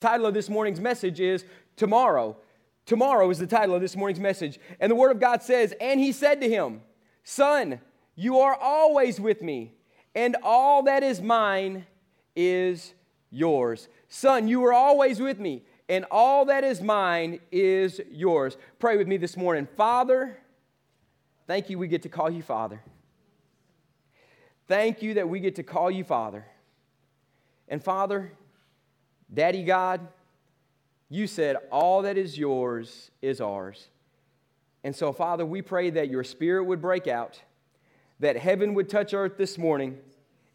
title of this morning's message is Tomorrow. Tomorrow is the title of this morning's message. And the Word of God says, And he said to him, Son, you are always with me, and all that is mine is yours. Son, you are always with me, and all that is mine is yours. Pray with me this morning. Father, thank you we get to call you Father. Thank you that we get to call you Father. And Father, Daddy God, you said, All that is yours is ours. And so, Father, we pray that your spirit would break out, that heaven would touch earth this morning,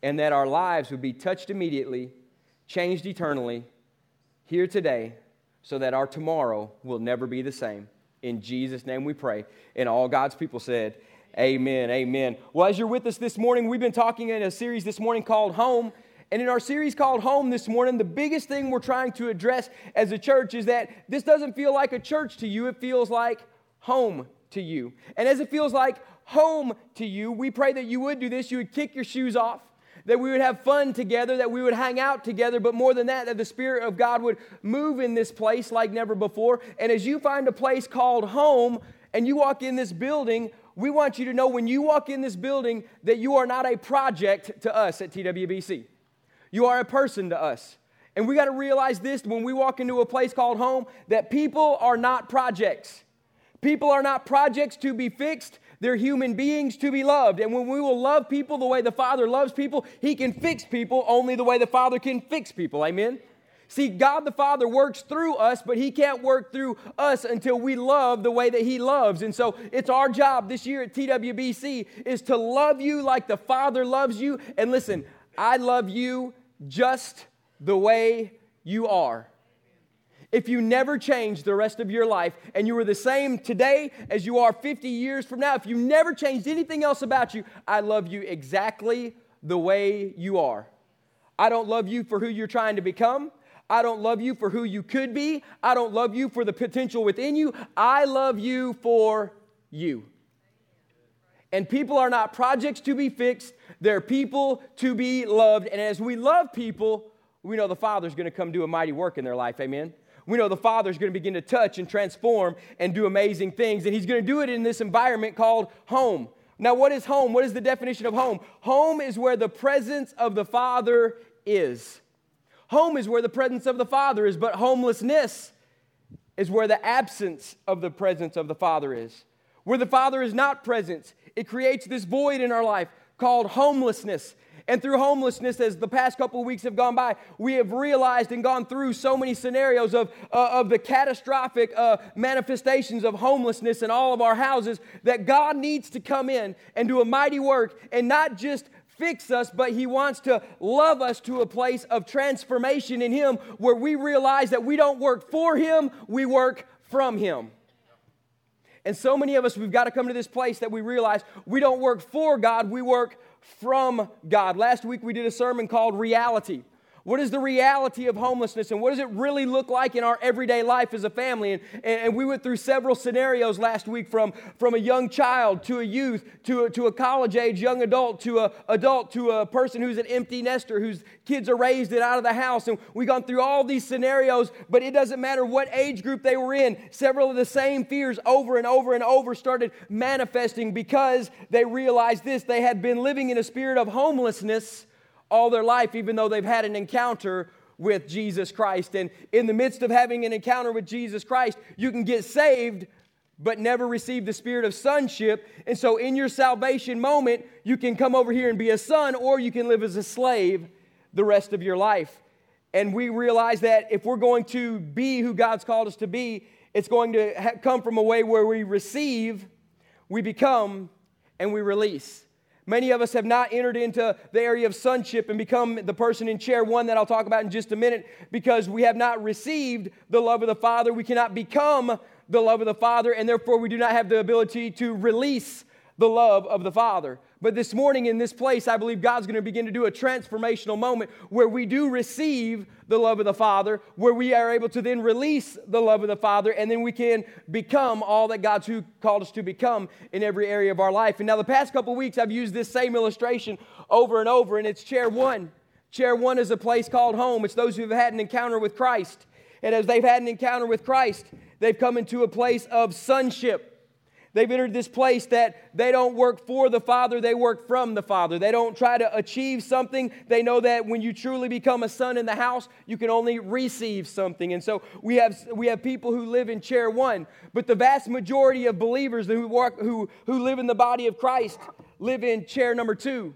and that our lives would be touched immediately, changed eternally, here today, so that our tomorrow will never be the same. In Jesus' name we pray. And all God's people said, Amen. Amen. Well, as you're with us this morning, we've been talking in a series this morning called Home. And in our series called Home this morning, the biggest thing we're trying to address as a church is that this doesn't feel like a church to you, it feels like home to you. And as it feels like home to you, we pray that you would do this. You would kick your shoes off, that we would have fun together, that we would hang out together, but more than that, that the Spirit of God would move in this place like never before. And as you find a place called home and you walk in this building, we want you to know when you walk in this building that you are not a project to us at TWBC. You are a person to us. And we got to realize this when we walk into a place called home that people are not projects. People are not projects to be fixed, they're human beings to be loved. And when we will love people the way the Father loves people, He can fix people only the way the Father can fix people. Amen? See, God the Father works through us, but He can't work through us until we love the way that He loves. And so it's our job this year at TWBC is to love you like the Father loves you. And listen, I love you just the way you are. If you never change the rest of your life and you were the same today as you are 50 years from now, if you never changed anything else about you, I love you exactly the way you are. I don't love you for who you're trying to become. I don't love you for who you could be. I don't love you for the potential within you. I love you for you. And people are not projects to be fixed, they're people to be loved. And as we love people, we know the Father's going to come do a mighty work in their life. Amen. We know the Father's going to begin to touch and transform and do amazing things. And He's going to do it in this environment called home. Now, what is home? What is the definition of home? Home is where the presence of the Father is. Home is where the presence of the Father is, but homelessness is where the absence of the presence of the Father is. Where the Father is not present, it creates this void in our life called homelessness. And through homelessness, as the past couple of weeks have gone by, we have realized and gone through so many scenarios of, uh, of the catastrophic uh, manifestations of homelessness in all of our houses that God needs to come in and do a mighty work and not just fix us, but He wants to love us to a place of transformation in Him where we realize that we don't work for Him, we work from Him. And so many of us, we've got to come to this place that we realize we don't work for God, we work from God. Last week we did a sermon called Reality. What is the reality of homelessness and what does it really look like in our everyday life as a family? And, and, we went through several scenarios last week from, from a young child to a youth to a, to a college age young adult to a adult to a person who's an empty nester whose kids are raised and out of the house. And we've gone through all these scenarios, but it doesn't matter what age group they were in. Several of the same fears over and over and over started manifesting because they realized this they had been living in a spirit of homelessness all their life, even though they've had an encounter with Jesus Christ. And in the midst of having an encounter with Jesus Christ, you can get saved, but never receive the spirit of sonship. And so, in your salvation moment, you can come over here and be a son, or you can live as a slave the rest of your life. And we realize that if we're going to be who God's called us to be, it's going to come from a way where we receive, we become, and we release. Many of us have not entered into the area of sonship and become the person in chair one that I'll talk about in just a minute because we have not received the love of the Father. We cannot become the love of the Father, and therefore we do not have the ability to release the love of the Father. But this morning in this place, I believe God's going to begin to do a transformational moment where we do receive the love of the Father, where we are able to then release the love of the Father, and then we can become all that God's who called us to become in every area of our life. And now, the past couple weeks, I've used this same illustration over and over, and it's chair one. Chair one is a place called home. It's those who have had an encounter with Christ. And as they've had an encounter with Christ, they've come into a place of sonship. They've entered this place that they don't work for the Father, they work from the Father. They don't try to achieve something. They know that when you truly become a son in the house, you can only receive something. And so we have, we have people who live in chair one, but the vast majority of believers who, work, who, who live in the body of Christ live in chair number two.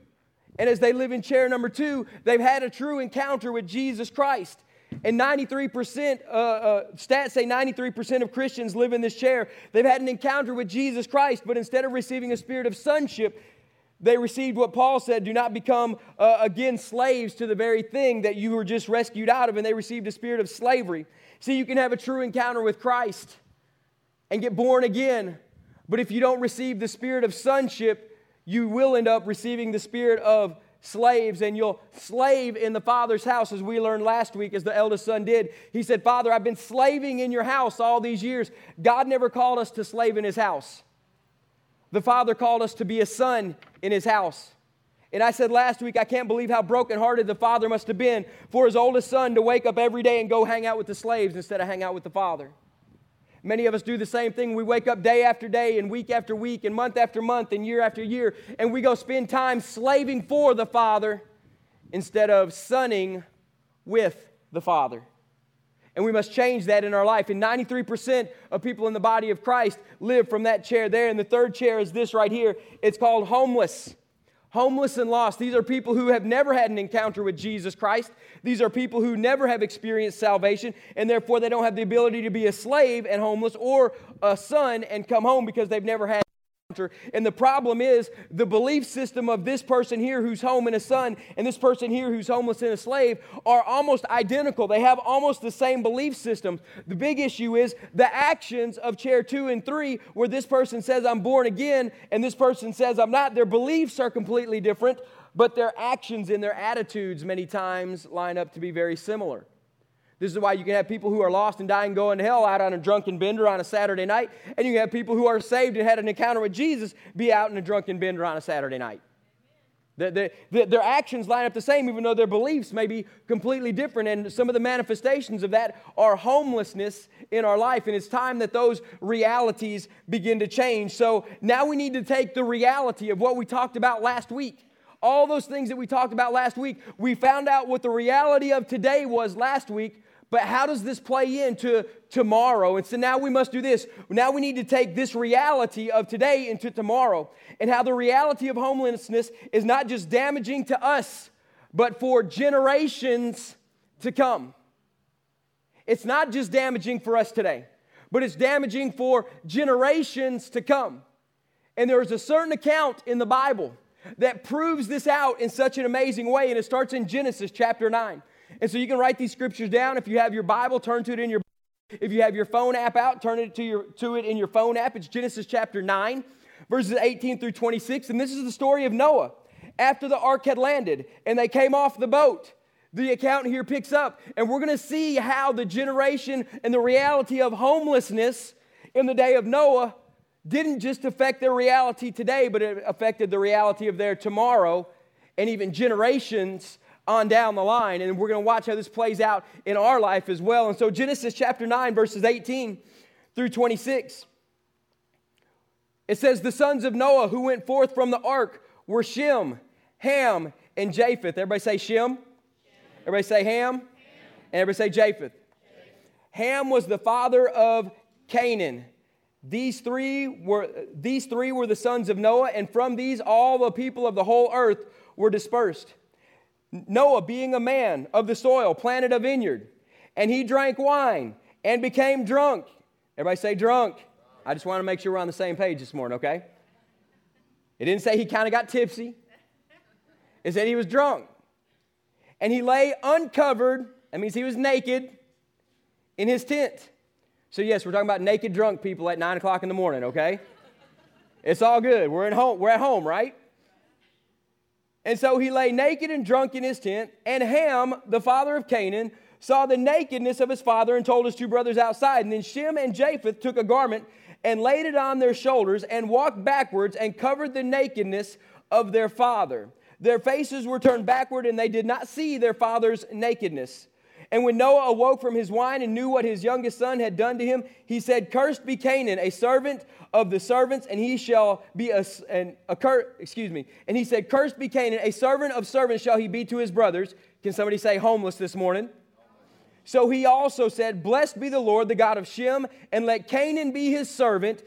And as they live in chair number two, they've had a true encounter with Jesus Christ. And 93%, uh, uh, stats say 93% of Christians live in this chair. They've had an encounter with Jesus Christ, but instead of receiving a spirit of sonship, they received what Paul said do not become uh, again slaves to the very thing that you were just rescued out of, and they received a spirit of slavery. See, you can have a true encounter with Christ and get born again, but if you don't receive the spirit of sonship, you will end up receiving the spirit of slaves and you'll slave in the father's house, as we learned last week, as the eldest son did. He said, Father, I've been slaving in your house all these years. God never called us to slave in his house. The father called us to be a son in his house. And I said last week, I can't believe how brokenhearted the father must have been for his oldest son to wake up every day and go hang out with the slaves instead of hang out with the father. Many of us do the same thing. We wake up day after day and week after week and month after month and year after year, and we go spend time slaving for the Father instead of sonning with the Father. And we must change that in our life. And 93% of people in the body of Christ live from that chair there. And the third chair is this right here it's called homeless homeless and lost. These are people who have never had an encounter with Jesus Christ. These are people who never have experienced salvation, and therefore they don't have the ability to be a slave and homeless or a son and come home because they've never had and the problem is the belief system of this person here who's home and a son and this person here who's homeless and a slave are almost identical. They have almost the same belief system. The big issue is the actions of chair two and three, where this person says, I'm born again, and this person says, I'm not. Their beliefs are completely different, but their actions and their attitudes many times line up to be very similar. This is why you can have people who are lost and dying going to hell out on a drunken bender on a Saturday night, and you can have people who are saved and had an encounter with Jesus be out in a drunken bender on a Saturday night. The, the, their actions line up the same, even though their beliefs may be completely different. And some of the manifestations of that are homelessness in our life. And it's time that those realities begin to change. So now we need to take the reality of what we talked about last week all those things that we talked about last week, we found out what the reality of today was last week. But how does this play into tomorrow? And so now we must do this. Now we need to take this reality of today into tomorrow and how the reality of homelessness is not just damaging to us, but for generations to come. It's not just damaging for us today, but it's damaging for generations to come. And there is a certain account in the Bible that proves this out in such an amazing way, and it starts in Genesis chapter 9. And so you can write these scriptures down. If you have your Bible, turn to it in your if you have your phone app out, turn it to, your, to it in your phone app. It's Genesis chapter 9, verses 18 through 26. And this is the story of Noah. After the ark had landed and they came off the boat, the account here picks up. And we're going to see how the generation and the reality of homelessness in the day of Noah didn't just affect their reality today, but it affected the reality of their tomorrow and even generations on down the line. And we're going to watch how this plays out in our life as well. And so, Genesis chapter 9, verses 18 through 26. It says, The sons of Noah who went forth from the ark were Shem, Ham, and Japheth. Everybody say Shem. Shem. Everybody say Ham. Ham. And everybody say Japheth. Japheth. Ham was the father of Canaan. These three, were, these three were the sons of Noah, and from these all the people of the whole earth were dispersed. Noah, being a man of the soil, planted a vineyard, and he drank wine and became drunk. Everybody say drunk. I just want to make sure we're on the same page this morning, okay? It didn't say he kind of got tipsy, it said he was drunk. And he lay uncovered, that means he was naked, in his tent. So, yes, we're talking about naked drunk people at 9 o'clock in the morning, okay? It's all good. We're at home, we're at home right? And so he lay naked and drunk in his tent, and Ham, the father of Canaan, saw the nakedness of his father and told his two brothers outside. And then Shem and Japheth took a garment and laid it on their shoulders and walked backwards and covered the nakedness of their father. Their faces were turned backward, and they did not see their father's nakedness. And when Noah awoke from his wine and knew what his youngest son had done to him, he said, Cursed be Canaan, a servant of the servants, and he shall be a, an, a cur, excuse me. And he said, Cursed be Canaan, a servant of servants shall he be to his brothers. Can somebody say homeless this morning? So he also said, Blessed be the Lord, the God of Shem, and let Canaan be his servant.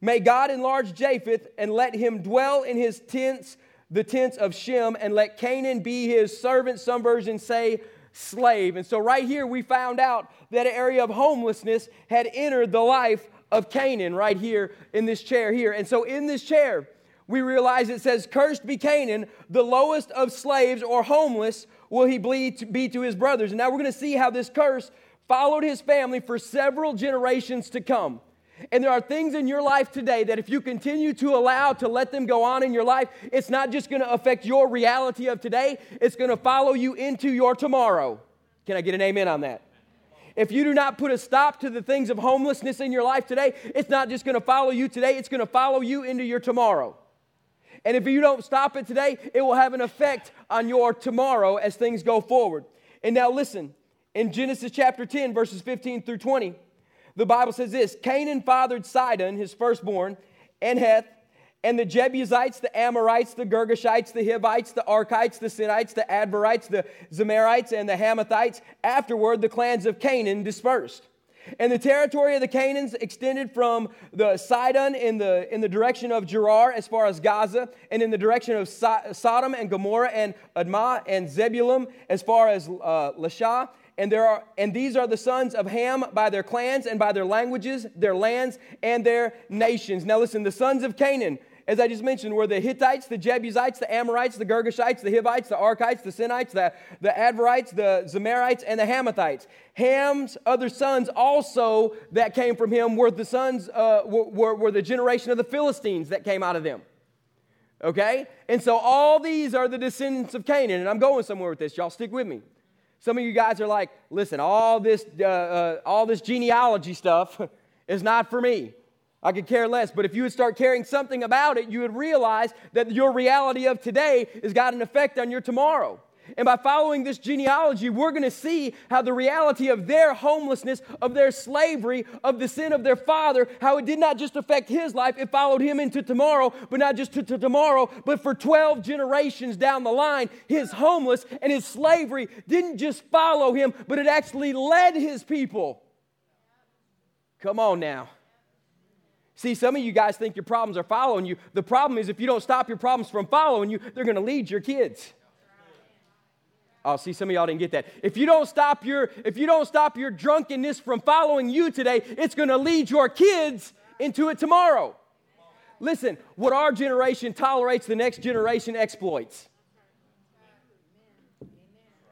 May God enlarge Japheth, and let him dwell in his tents, the tents of Shem, and let Canaan be his servant. Some versions say, slave. And so, right here, we found out that an area of homelessness had entered the life of Canaan, right here in this chair here. And so, in this chair, we realize it says, Cursed be Canaan, the lowest of slaves or homeless will he bleed be to his brothers. And now we're going to see how this curse followed his family for several generations to come. And there are things in your life today that if you continue to allow to let them go on in your life, it's not just going to affect your reality of today, it's going to follow you into your tomorrow. Can I get an amen on that? If you do not put a stop to the things of homelessness in your life today, it's not just going to follow you today, it's going to follow you into your tomorrow. And if you don't stop it today, it will have an effect on your tomorrow as things go forward. And now listen, in Genesis chapter 10, verses 15 through 20, the Bible says this Canaan fathered Sidon, his firstborn, and Heth, and the Jebusites, the Amorites, the Girgashites, the Hivites, the Arkites, the Sinites, the Adberites, the Zemarites, and the Hamathites. Afterward, the clans of Canaan dispersed. And the territory of the Canaans extended from the Sidon in the, in the direction of Gerar as far as Gaza, and in the direction of so- Sodom and Gomorrah and Admah and Zebulun as far as uh, Lasha, and there are and these are the sons of Ham by their clans and by their languages, their lands and their nations. Now listen, the sons of Canaan, as I just mentioned, were the Hittites, the Jebusites, the Amorites, the Girgashites, the Hivites, the Arkites, the Sinites, the, the Adverites, the Zemarites, and the Hamathites. Ham's other sons also that came from him were the sons, uh, were, were the generation of the Philistines that came out of them. Okay? And so all these are the descendants of Canaan. And I'm going somewhere with this. Y'all stick with me. Some of you guys are like, listen, all this, uh, uh, all this genealogy stuff is not for me. I could care less. But if you would start caring something about it, you would realize that your reality of today has got an effect on your tomorrow. And by following this genealogy, we're going to see how the reality of their homelessness, of their slavery, of the sin of their father, how it did not just affect his life, it followed him into tomorrow, but not just to, to tomorrow, but for 12 generations down the line. His homeless and his slavery didn't just follow him, but it actually led his people. Come on now. See, some of you guys think your problems are following you. The problem is if you don't stop your problems from following you, they're going to lead your kids. Oh, see, some of y'all didn't get that. If you don't stop your, if you don't stop your drunkenness from following you today, it's going to lead your kids into it tomorrow. Listen, what our generation tolerates, the next generation exploits.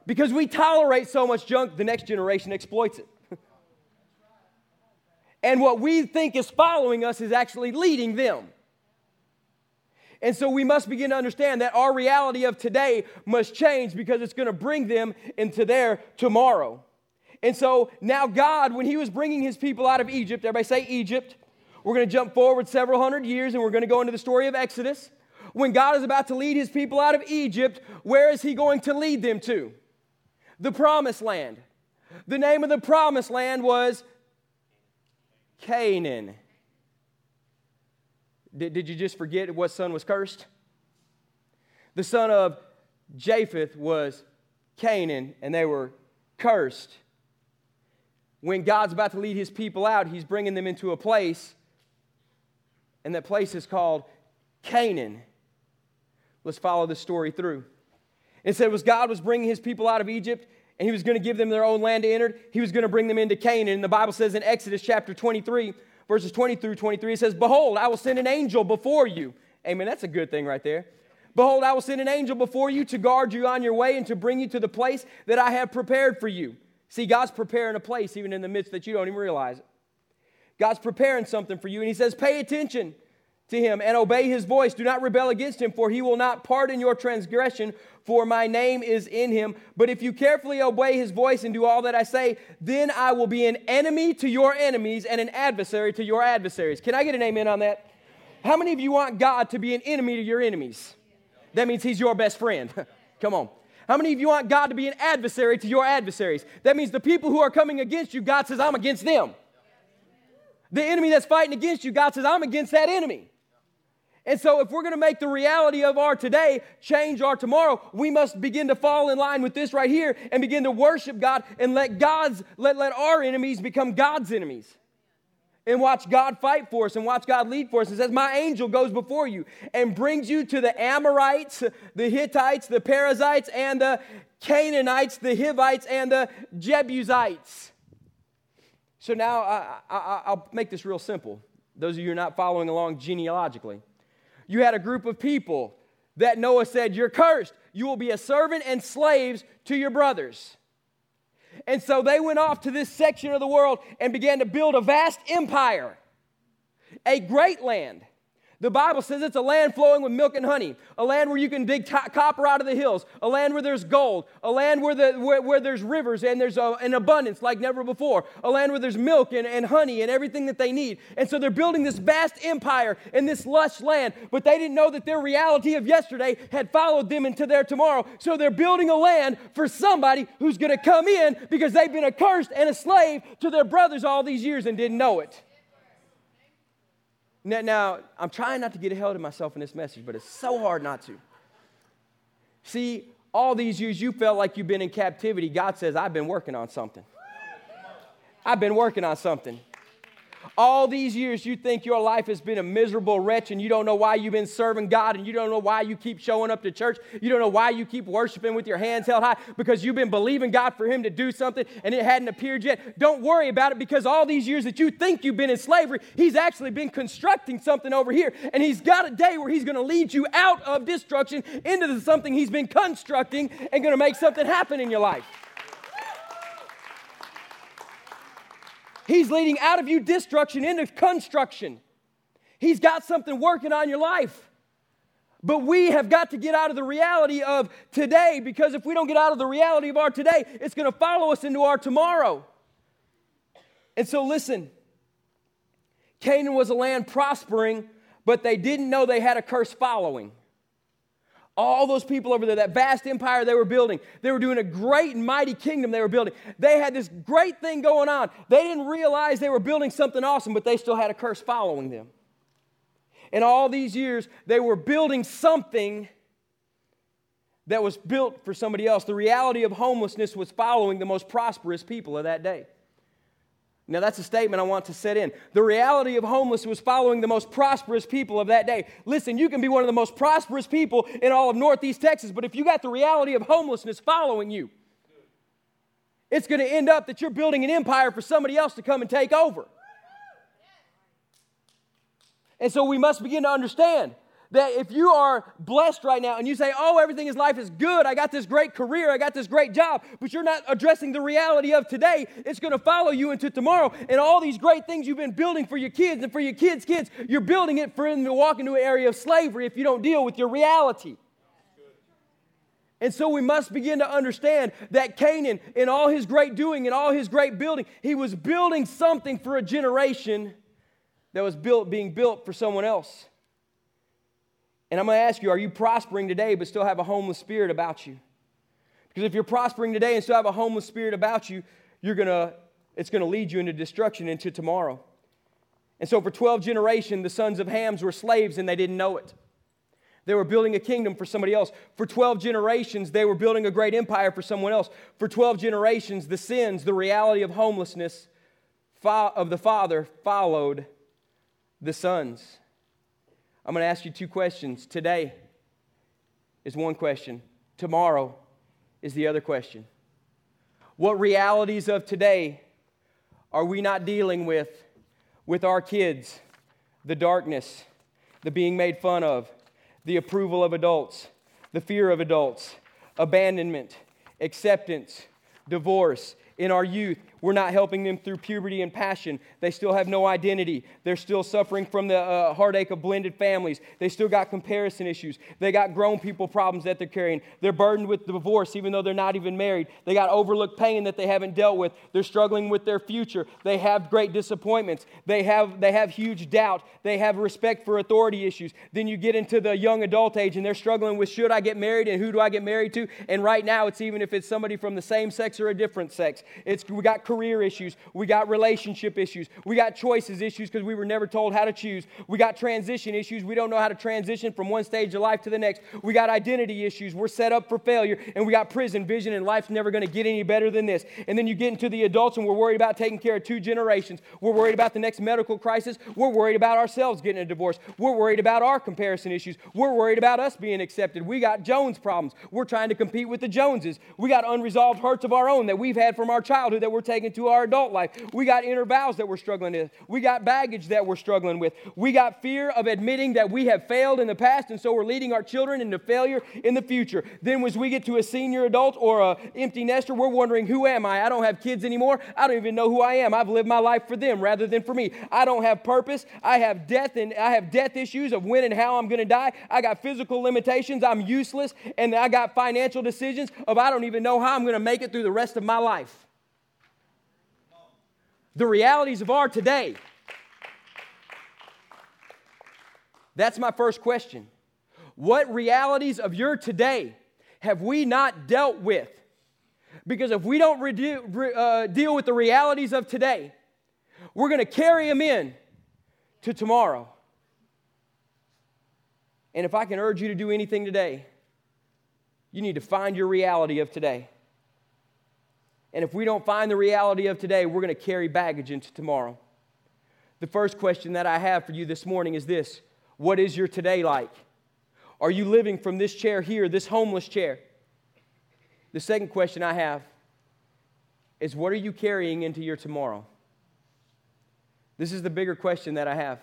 Because we tolerate so much junk, the next generation exploits it. And what we think is following us is actually leading them. And so we must begin to understand that our reality of today must change because it's going to bring them into their tomorrow. And so now, God, when He was bringing His people out of Egypt, everybody say Egypt, we're going to jump forward several hundred years and we're going to go into the story of Exodus. When God is about to lead His people out of Egypt, where is He going to lead them to? The promised land. The name of the promised land was Canaan. Did, did you just forget what son was cursed? The son of Japheth was Canaan, and they were cursed. When God's about to lead his people out, he's bringing them into a place, and that place is called Canaan. Let's follow this story through. It said, was God was bringing his people out of Egypt, and he was going to give them their own land to enter. He was going to bring them into Canaan. And the Bible says in Exodus chapter 23, verses 20 through 23, it says, Behold, I will send an angel before you. Amen. That's a good thing right there. Behold, I will send an angel before you to guard you on your way and to bring you to the place that I have prepared for you. See, God's preparing a place even in the midst that you don't even realize it. God's preparing something for you, and He says, Pay attention to him and obey his voice. Do not rebel against him, for he will not pardon your transgression, for my name is in him. But if you carefully obey his voice and do all that I say, then I will be an enemy to your enemies and an adversary to your adversaries. Can I get an amen on that? How many of you want God to be an enemy to your enemies? That means he's your best friend. Come on. How many of you want God to be an adversary to your adversaries? That means the people who are coming against you, God says, I'm against them. The enemy that's fighting against you, God says, I'm against that enemy. And so, if we're going to make the reality of our today change our tomorrow, we must begin to fall in line with this right here and begin to worship God and let God's let, let our enemies become God's enemies. And watch God fight for us and watch God lead for us. And says, My angel goes before you and brings you to the Amorites, the Hittites, the Perizzites, and the Canaanites, the Hivites, and the Jebusites. So now I, I, I'll make this real simple. Those of you who are not following along genealogically you had a group of people that Noah said, You're cursed. You will be a servant and slaves to your brothers. And so they went off to this section of the world and began to build a vast empire, a great land. The Bible says it's a land flowing with milk and honey, a land where you can dig t- copper out of the hills, a land where there's gold, a land where, the, where, where there's rivers and there's a, an abundance like never before, a land where there's milk and, and honey and everything that they need. And so they're building this vast empire in this lush land, but they didn't know that their reality of yesterday had followed them into their tomorrow. So they're building a land for somebody who's going to come in because they've been accursed and a slave to their brothers all these years and didn't know it. Now, now, I'm trying not to get ahead of myself in this message, but it's so hard not to. See, all these years you felt like you've been in captivity. God says, I've been working on something. I've been working on something. All these years, you think your life has been a miserable wretch and you don't know why you've been serving God and you don't know why you keep showing up to church. You don't know why you keep worshiping with your hands held high because you've been believing God for Him to do something and it hadn't appeared yet. Don't worry about it because all these years that you think you've been in slavery, He's actually been constructing something over here. And He's got a day where He's going to lead you out of destruction into something He's been constructing and going to make something happen in your life. He's leading out of you destruction into construction. He's got something working on your life. But we have got to get out of the reality of today because if we don't get out of the reality of our today, it's going to follow us into our tomorrow. And so, listen Canaan was a land prospering, but they didn't know they had a curse following. All those people over there, that vast empire they were building, they were doing a great and mighty kingdom they were building. They had this great thing going on. They didn't realize they were building something awesome, but they still had a curse following them. In all these years, they were building something that was built for somebody else. The reality of homelessness was following the most prosperous people of that day. Now, that's a statement I want to set in. The reality of homelessness was following the most prosperous people of that day. Listen, you can be one of the most prosperous people in all of Northeast Texas, but if you got the reality of homelessness following you, it's going to end up that you're building an empire for somebody else to come and take over. And so we must begin to understand that if you are blessed right now and you say, Oh, everything in life is good, I got this great career, I got this great job, but you're not addressing the reality of today, it's going to follow you into tomorrow. And all these great things you've been building for your kids and for your kids' kids, you're building it for them to walk into an area of slavery if you don't deal with your reality. And so we must begin to understand that Canaan, in all his great doing and all his great building, he was building something for a generation that was built, being built for someone else. And I'm going to ask you, are you prospering today but still have a homeless spirit about you? Because if you're prospering today and still have a homeless spirit about you, you're going to it's going to lead you into destruction into tomorrow. And so for 12 generations the sons of Hams were slaves and they didn't know it. They were building a kingdom for somebody else. For 12 generations, they were building a great empire for someone else. For 12 generations, the sins, the reality of homelessness of the father followed the sons. I'm going to ask you two questions. Today is one question, tomorrow is the other question. What realities of today are we not dealing with with our kids? The darkness, the being made fun of, the approval of adults, the fear of adults, abandonment, acceptance, divorce. In our youth, We're not helping them through puberty and passion. They still have no identity. They're still suffering from the uh, heartache of blended families. They still got comparison issues. They got grown people problems that they're carrying. They're burdened with divorce even though they're not even married. They got overlooked pain that they haven't dealt with. They're struggling with their future. They have great disappointments. They have, they have huge doubt. They have respect for authority issues. Then you get into the young adult age and they're struggling with should I get married and who do I get married to? And right now it's even if it's somebody from the same sex or a different sex. It's we got career issues, we got relationship issues, we got choices issues because we were never told how to choose. We got transition issues. We don't know how to transition from one stage of life to the next. We got identity issues. We're set up for failure and we got prison vision and life's never going to get any better than this. And then you get into the adults and we're worried about taking care of two generations. We're worried about the next medical crisis. We're worried about ourselves getting a divorce. We're worried about our comparison issues. We're worried about us being accepted. We got Jones problems. We're trying to compete with the Joneses. We got unresolved hurts of our own that we've had from our childhood that we're taking to our adult life. We got inner vows that we're struggling with. We got baggage that we're struggling with. We got fear of admitting that we have failed in the past, and so we're leading our children into failure in the future. Then, as we get to a senior adult or a empty nester, we're wondering, who am I? I don't have kids anymore. I don't even know who I am. I've lived my life for them rather than for me. I don't have purpose. I have death and I have death issues of when and how I'm going to die. I got physical limitations. I'm useless, and I got financial decisions of I don't even know how I'm going to make it through the rest of my life. The realities of our today. That's my first question. What realities of your today have we not dealt with? Because if we don't uh, deal with the realities of today, we're going to carry them in to tomorrow. And if I can urge you to do anything today, you need to find your reality of today. And if we don't find the reality of today, we're going to carry baggage into tomorrow. The first question that I have for you this morning is this What is your today like? Are you living from this chair here, this homeless chair? The second question I have is What are you carrying into your tomorrow? This is the bigger question that I have.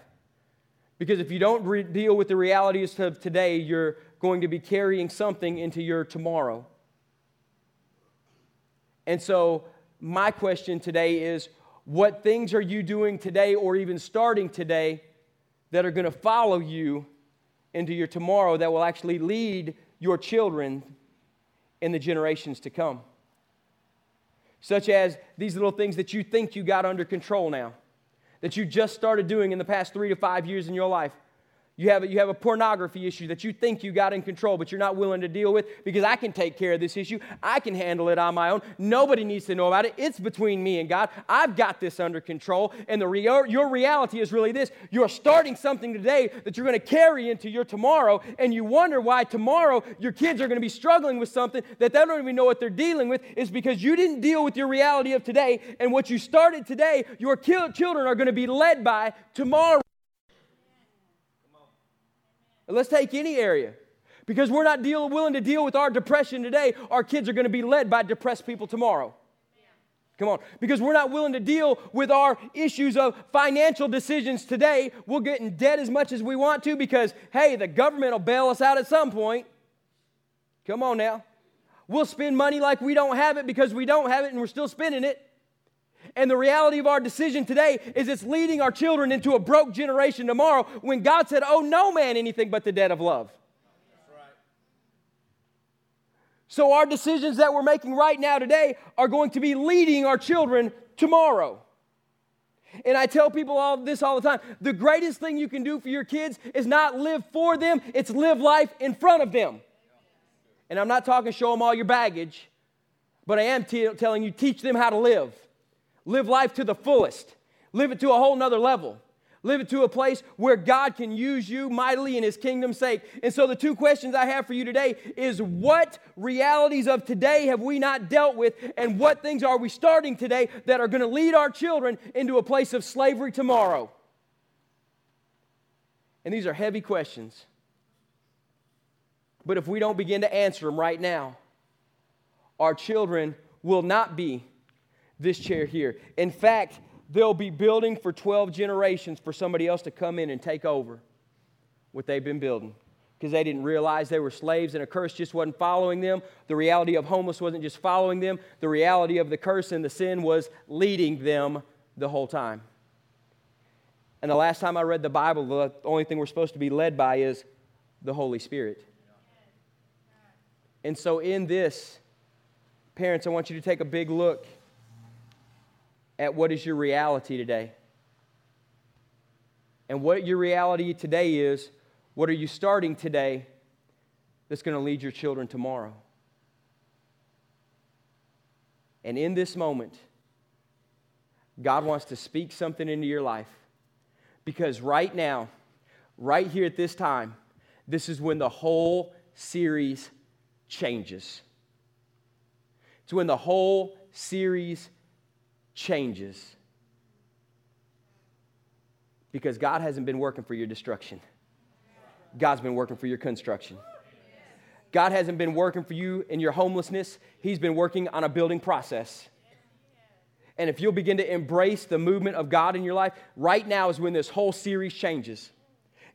Because if you don't re- deal with the realities of today, you're going to be carrying something into your tomorrow. And so, my question today is what things are you doing today or even starting today that are going to follow you into your tomorrow that will actually lead your children in the generations to come? Such as these little things that you think you got under control now, that you just started doing in the past three to five years in your life. You have, a, you have a pornography issue that you think you got in control, but you're not willing to deal with because I can take care of this issue. I can handle it on my own. Nobody needs to know about it. It's between me and God. I've got this under control. And the your reality is really this you're starting something today that you're going to carry into your tomorrow, and you wonder why tomorrow your kids are going to be struggling with something that they don't even know what they're dealing with, is because you didn't deal with your reality of today. And what you started today, your children are going to be led by tomorrow. Let's take any area. Because we're not deal, willing to deal with our depression today, our kids are going to be led by depressed people tomorrow. Come on. Because we're not willing to deal with our issues of financial decisions today. We'll get in debt as much as we want to because, hey, the government will bail us out at some point. Come on now. We'll spend money like we don't have it because we don't have it and we're still spending it. And the reality of our decision today is it's leading our children into a broke generation tomorrow when God said, Oh, no man anything but the debt of love. So, our decisions that we're making right now today are going to be leading our children tomorrow. And I tell people all this all the time the greatest thing you can do for your kids is not live for them, it's live life in front of them. And I'm not talking show them all your baggage, but I am t- telling you teach them how to live. Live life to the fullest. Live it to a whole nother level. Live it to a place where God can use you mightily in his kingdom's sake. And so the two questions I have for you today is what realities of today have we not dealt with and what things are we starting today that are going to lead our children into a place of slavery tomorrow? And these are heavy questions. But if we don't begin to answer them right now, our children will not be this chair here. In fact, they'll be building for 12 generations for somebody else to come in and take over what they've been building. because they didn't realize they were slaves and a curse just wasn't following them. The reality of homeless wasn't just following them, the reality of the curse and the sin was leading them the whole time. And the last time I read the Bible, the only thing we're supposed to be led by is the Holy Spirit. And so, in this, parents, I want you to take a big look at what is your reality today. And what your reality today is, what are you starting today that's going to lead your children tomorrow? And in this moment, God wants to speak something into your life. Because right now, right here at this time, this is when the whole series changes. It's when the whole series changes. Because God hasn't been working for your destruction, God's been working for your construction. God hasn't been working for you in your homelessness, He's been working on a building process. And if you'll begin to embrace the movement of God in your life, right now is when this whole series changes.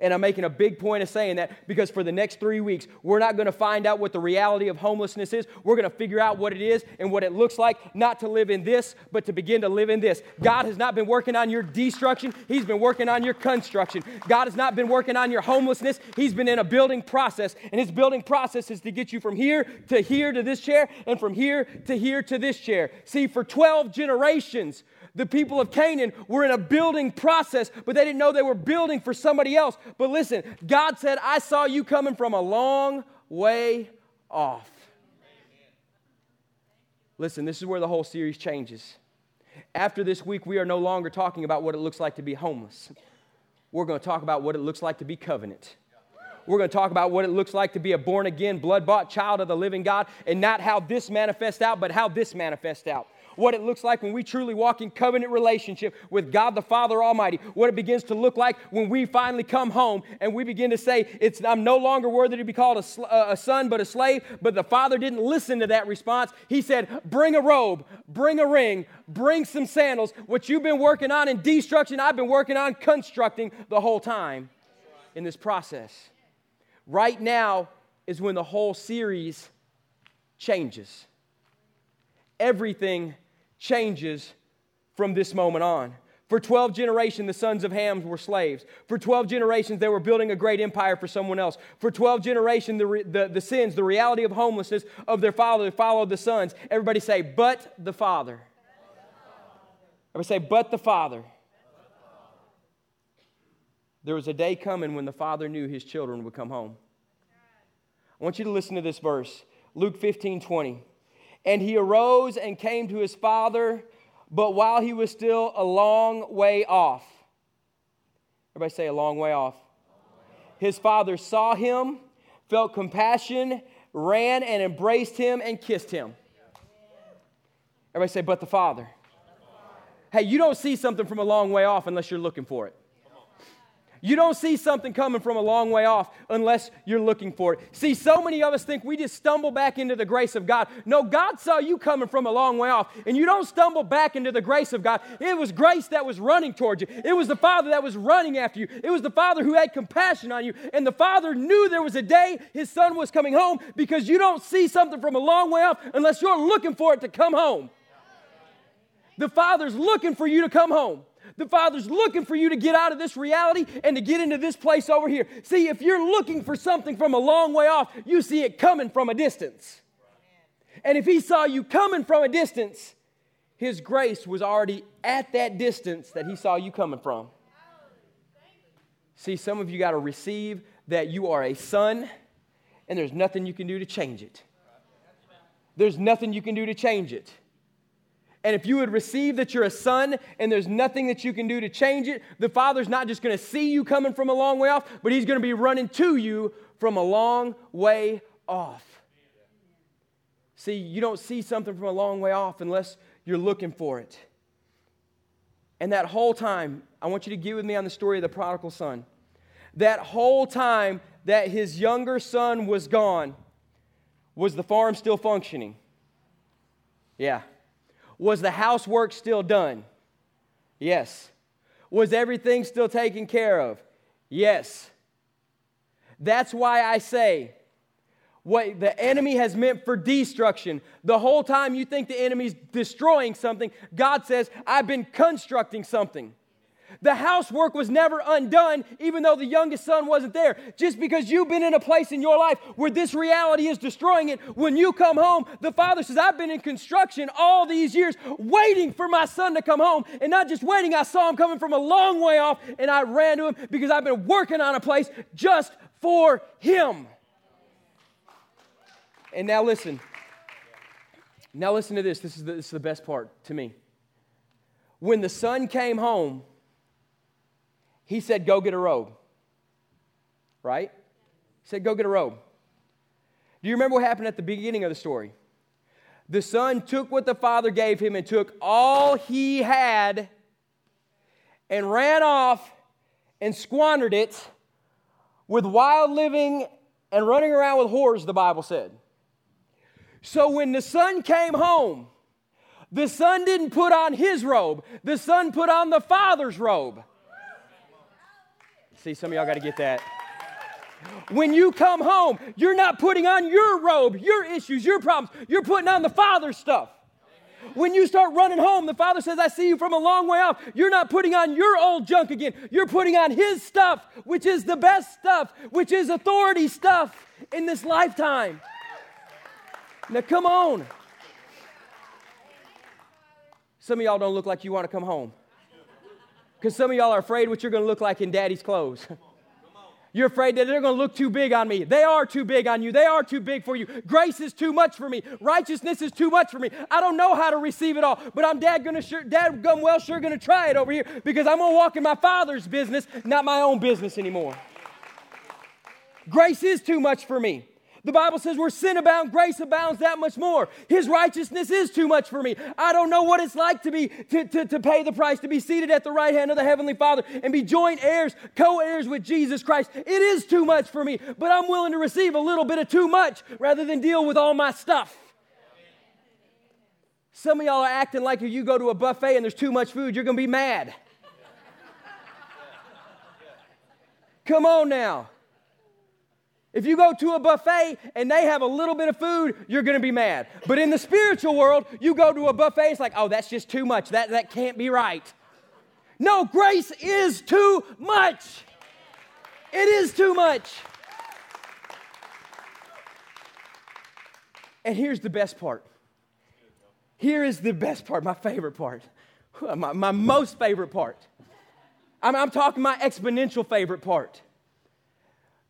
And I'm making a big point of saying that because for the next three weeks, we're not going to find out what the reality of homelessness is. We're going to figure out what it is and what it looks like, not to live in this, but to begin to live in this. God has not been working on your destruction, He's been working on your construction. God has not been working on your homelessness, He's been in a building process. And His building process is to get you from here to here to this chair and from here to here to this chair. See, for 12 generations, the people of Canaan were in a building process, but they didn't know they were building for somebody else. But listen, God said, I saw you coming from a long way off. Listen, this is where the whole series changes. After this week, we are no longer talking about what it looks like to be homeless. We're going to talk about what it looks like to be covenant. We're going to talk about what it looks like to be a born again, blood bought child of the living God, and not how this manifests out, but how this manifests out what it looks like when we truly walk in covenant relationship with God the Father Almighty, what it begins to look like when we finally come home and we begin to say, it's, I'm no longer worthy to be called a, uh, a son but a slave. But the Father didn't listen to that response. He said, Bring a robe, bring a ring, bring some sandals. What you've been working on in destruction, I've been working on constructing the whole time in this process. Right now is when the whole series changes. Everything changes from this moment on. For 12 generations, the sons of Ham were slaves. For 12 generations, they were building a great empire for someone else. For 12 generations, the, the, the sins, the reality of homelessness of their father followed the sons. Everybody say, but the father. Everybody say, but the father. There was a day coming when the father knew his children would come home. I want you to listen to this verse Luke 15 20. And he arose and came to his father, but while he was still a long way off, everybody say a long way off. His father saw him, felt compassion, ran and embraced him and kissed him. Everybody say, but the father. Hey, you don't see something from a long way off unless you're looking for it. You don't see something coming from a long way off unless you're looking for it. See, so many of us think we just stumble back into the grace of God. No, God saw you coming from a long way off, and you don't stumble back into the grace of God. It was grace that was running towards you, it was the Father that was running after you, it was the Father who had compassion on you, and the Father knew there was a day His Son was coming home because you don't see something from a long way off unless you're looking for it to come home. The Father's looking for you to come home. The Father's looking for you to get out of this reality and to get into this place over here. See, if you're looking for something from a long way off, you see it coming from a distance. And if He saw you coming from a distance, His grace was already at that distance that He saw you coming from. See, some of you got to receive that you are a son and there's nothing you can do to change it. There's nothing you can do to change it. And if you would receive that you're a son and there's nothing that you can do to change it, the Father's not just going to see you coming from a long way off, but He's going to be running to you from a long way off. See, you don't see something from a long way off unless you're looking for it. And that whole time, I want you to get with me on the story of the prodigal son. That whole time that his younger son was gone, was the farm still functioning? Yeah. Was the housework still done? Yes. Was everything still taken care of? Yes. That's why I say, what the enemy has meant for destruction. The whole time you think the enemy's destroying something, God says, I've been constructing something. The housework was never undone, even though the youngest son wasn't there. Just because you've been in a place in your life where this reality is destroying it, when you come home, the father says, I've been in construction all these years waiting for my son to come home. And not just waiting, I saw him coming from a long way off and I ran to him because I've been working on a place just for him. And now listen. Now listen to this. This is the, this is the best part to me. When the son came home, he said, Go get a robe. Right? He said, Go get a robe. Do you remember what happened at the beginning of the story? The son took what the father gave him and took all he had and ran off and squandered it with wild living and running around with whores, the Bible said. So when the son came home, the son didn't put on his robe, the son put on the father's robe. See, some of y'all got to get that. When you come home, you're not putting on your robe, your issues, your problems. You're putting on the Father's stuff. When you start running home, the Father says, I see you from a long way off. You're not putting on your old junk again. You're putting on His stuff, which is the best stuff, which is authority stuff in this lifetime. Now, come on. Some of y'all don't look like you want to come home. Because some of y'all are afraid what you're going to look like in daddy's clothes. You're afraid that they're going to look too big on me. They are too big on you. They are too big for you. Grace is too much for me. Righteousness is too much for me. I don't know how to receive it all, but I'm dad gonna sure, dad gum well sure to try it over here because I'm going to walk in my father's business, not my own business anymore. Grace is too much for me. The Bible says where sin abounds, grace abounds that much more. His righteousness is too much for me. I don't know what it's like to be to, to, to pay the price, to be seated at the right hand of the Heavenly Father and be joint heirs, co-heirs with Jesus Christ. It is too much for me, but I'm willing to receive a little bit of too much rather than deal with all my stuff. Some of y'all are acting like if you go to a buffet and there's too much food, you're going to be mad. Come on now. If you go to a buffet and they have a little bit of food, you're going to be mad. But in the spiritual world, you go to a buffet, it's like, oh, that's just too much. That, that can't be right. No, grace is too much. It is too much. And here's the best part. Here is the best part, my favorite part, my, my most favorite part. I'm, I'm talking my exponential favorite part.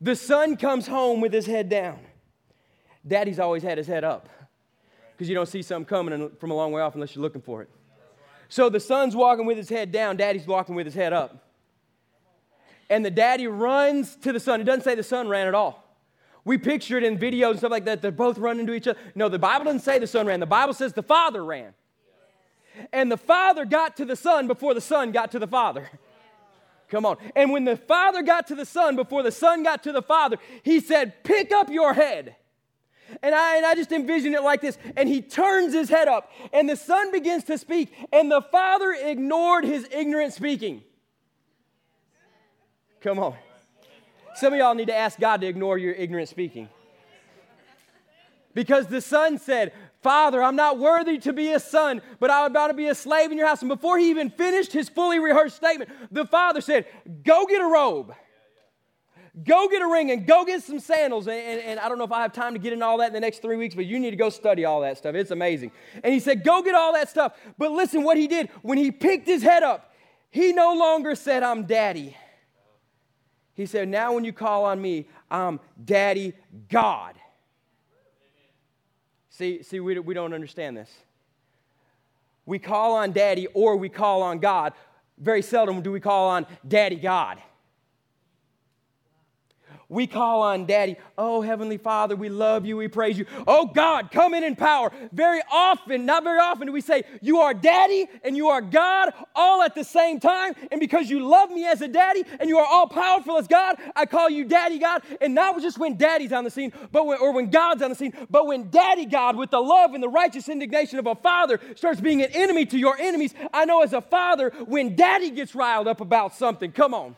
The son comes home with his head down. Daddy's always had his head up because you don't see something coming from a long way off unless you're looking for it. So the son's walking with his head down, daddy's walking with his head up. And the daddy runs to the son. It doesn't say the son ran at all. We picture it in videos and stuff like that. They're both running to each other. No, the Bible doesn't say the son ran. The Bible says the father ran. And the father got to the son before the son got to the father. Come on. And when the father got to the son, before the son got to the father, he said, Pick up your head. And I, and I just envision it like this. And he turns his head up, and the son begins to speak, and the father ignored his ignorant speaking. Come on. Some of y'all need to ask God to ignore your ignorant speaking. Because the son said, Father, I'm not worthy to be a son, but I'm about to be a slave in your house. And before he even finished his fully rehearsed statement, the father said, Go get a robe. Go get a ring and go get some sandals. And, and, and, I don't know if I have time to get into all that in the next three weeks, but you need to go study all that stuff. It's amazing. And he said, Go get all that stuff. But listen, what he did when he picked his head up, he no longer said, I'm daddy. He said, Now when you call on me, I'm daddy God. See, see we, we don't understand this. We call on daddy or we call on God. Very seldom do we call on daddy God. We call on Daddy, oh Heavenly Father, we love you, we praise you. Oh God, come in in power. Very often, not very often, do we say, You are Daddy and you are God all at the same time. And because you love me as a daddy and you are all powerful as God, I call you Daddy God. And not just when Daddy's on the scene, but when, or when God's on the scene, but when Daddy God, with the love and the righteous indignation of a father, starts being an enemy to your enemies. I know as a father, when Daddy gets riled up about something, come on.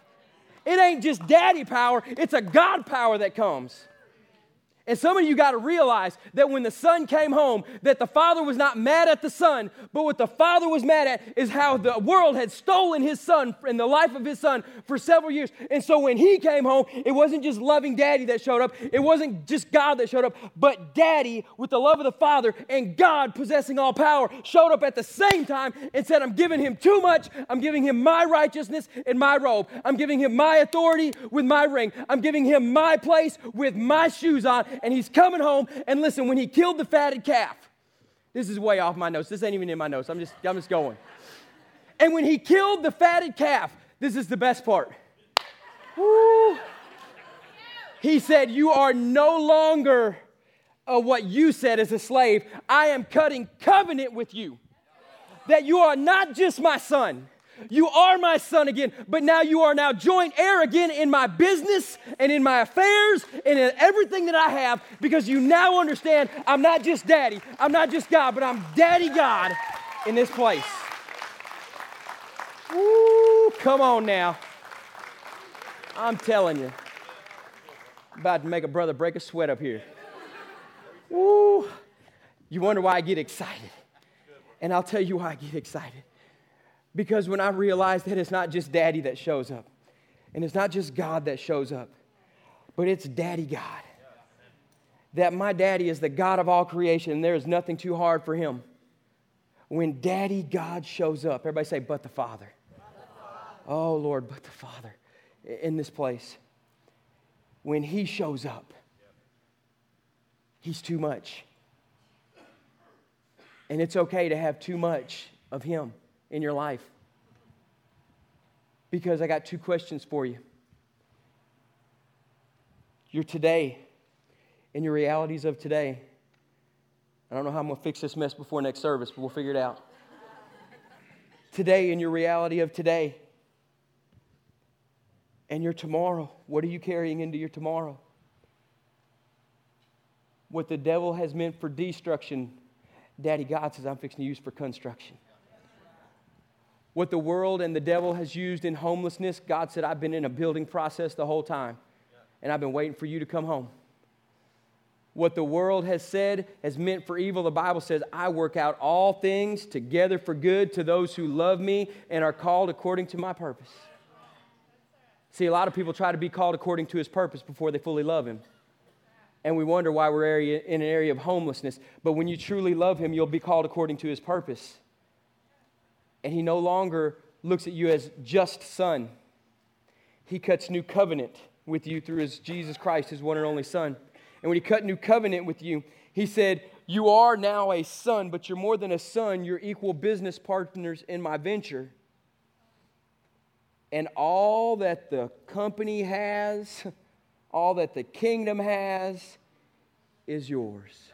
It ain't just daddy power, it's a God power that comes. And some of you got to realize that when the son came home, that the father was not mad at the son, but what the father was mad at is how the world had stolen his son and the life of his son for several years. And so when he came home, it wasn't just loving daddy that showed up, it wasn't just God that showed up, but daddy with the love of the father and God possessing all power showed up at the same time and said, I'm giving him too much. I'm giving him my righteousness and my robe. I'm giving him my authority with my ring. I'm giving him my place with my shoes on and he's coming home. And listen, when he killed the fatted calf, this is way off my notes. This ain't even in my notes. I'm just, I'm just going. And when he killed the fatted calf, this is the best part. Woo. He said, You are no longer uh, what you said as a slave. I am cutting covenant with you. That you are not just my son you are my son again, but now you are now joint heir again in my business and in my affairs and in everything that I have because you now understand I'm not just daddy, I'm not just God, but I'm daddy God in this place. Woo, come on now. I'm telling you. About to make a brother break a sweat up here. Woo. You wonder why I get excited. And I'll tell you why I get excited because when I realized that it's not just daddy that shows up, and it's not just God that shows up, but it's daddy God. That my daddy is the God of all creation, and there is nothing too hard for him. When daddy God shows up, everybody say, but the Father. Oh, Lord, but the Father in this place. When he shows up, he's too much. And it's okay to have too much of him in your life? Because I got two questions for you. Your today and your realities of today. I don't know how I'm going to fix this mess before next service, but we'll figure it out. today and your reality of today and your tomorrow. What are you carrying into your tomorrow? What the devil has meant for destruction, Daddy God says, I'm fixing to use for construction what the world and the devil has used in homelessness, God said, I've been in a building process the whole time, and I've been waiting for you to come home. What the world has said has meant for evil, the Bible says, I work out all things together for good to those who love me and are called according to my purpose. See, a lot of people try to be called according to his purpose before they fully love him. And we wonder why we're in an area of homelessness. But when you truly love him, you'll be called according to his purpose and he no longer looks at you as just son. He cuts new covenant with you through his Jesus Christ, his one and only son. And when he cut new covenant with you, he said, You are now a son, but you're more than a son. You're equal business partners in my venture. And all that the company has, all that the kingdom has, is yours.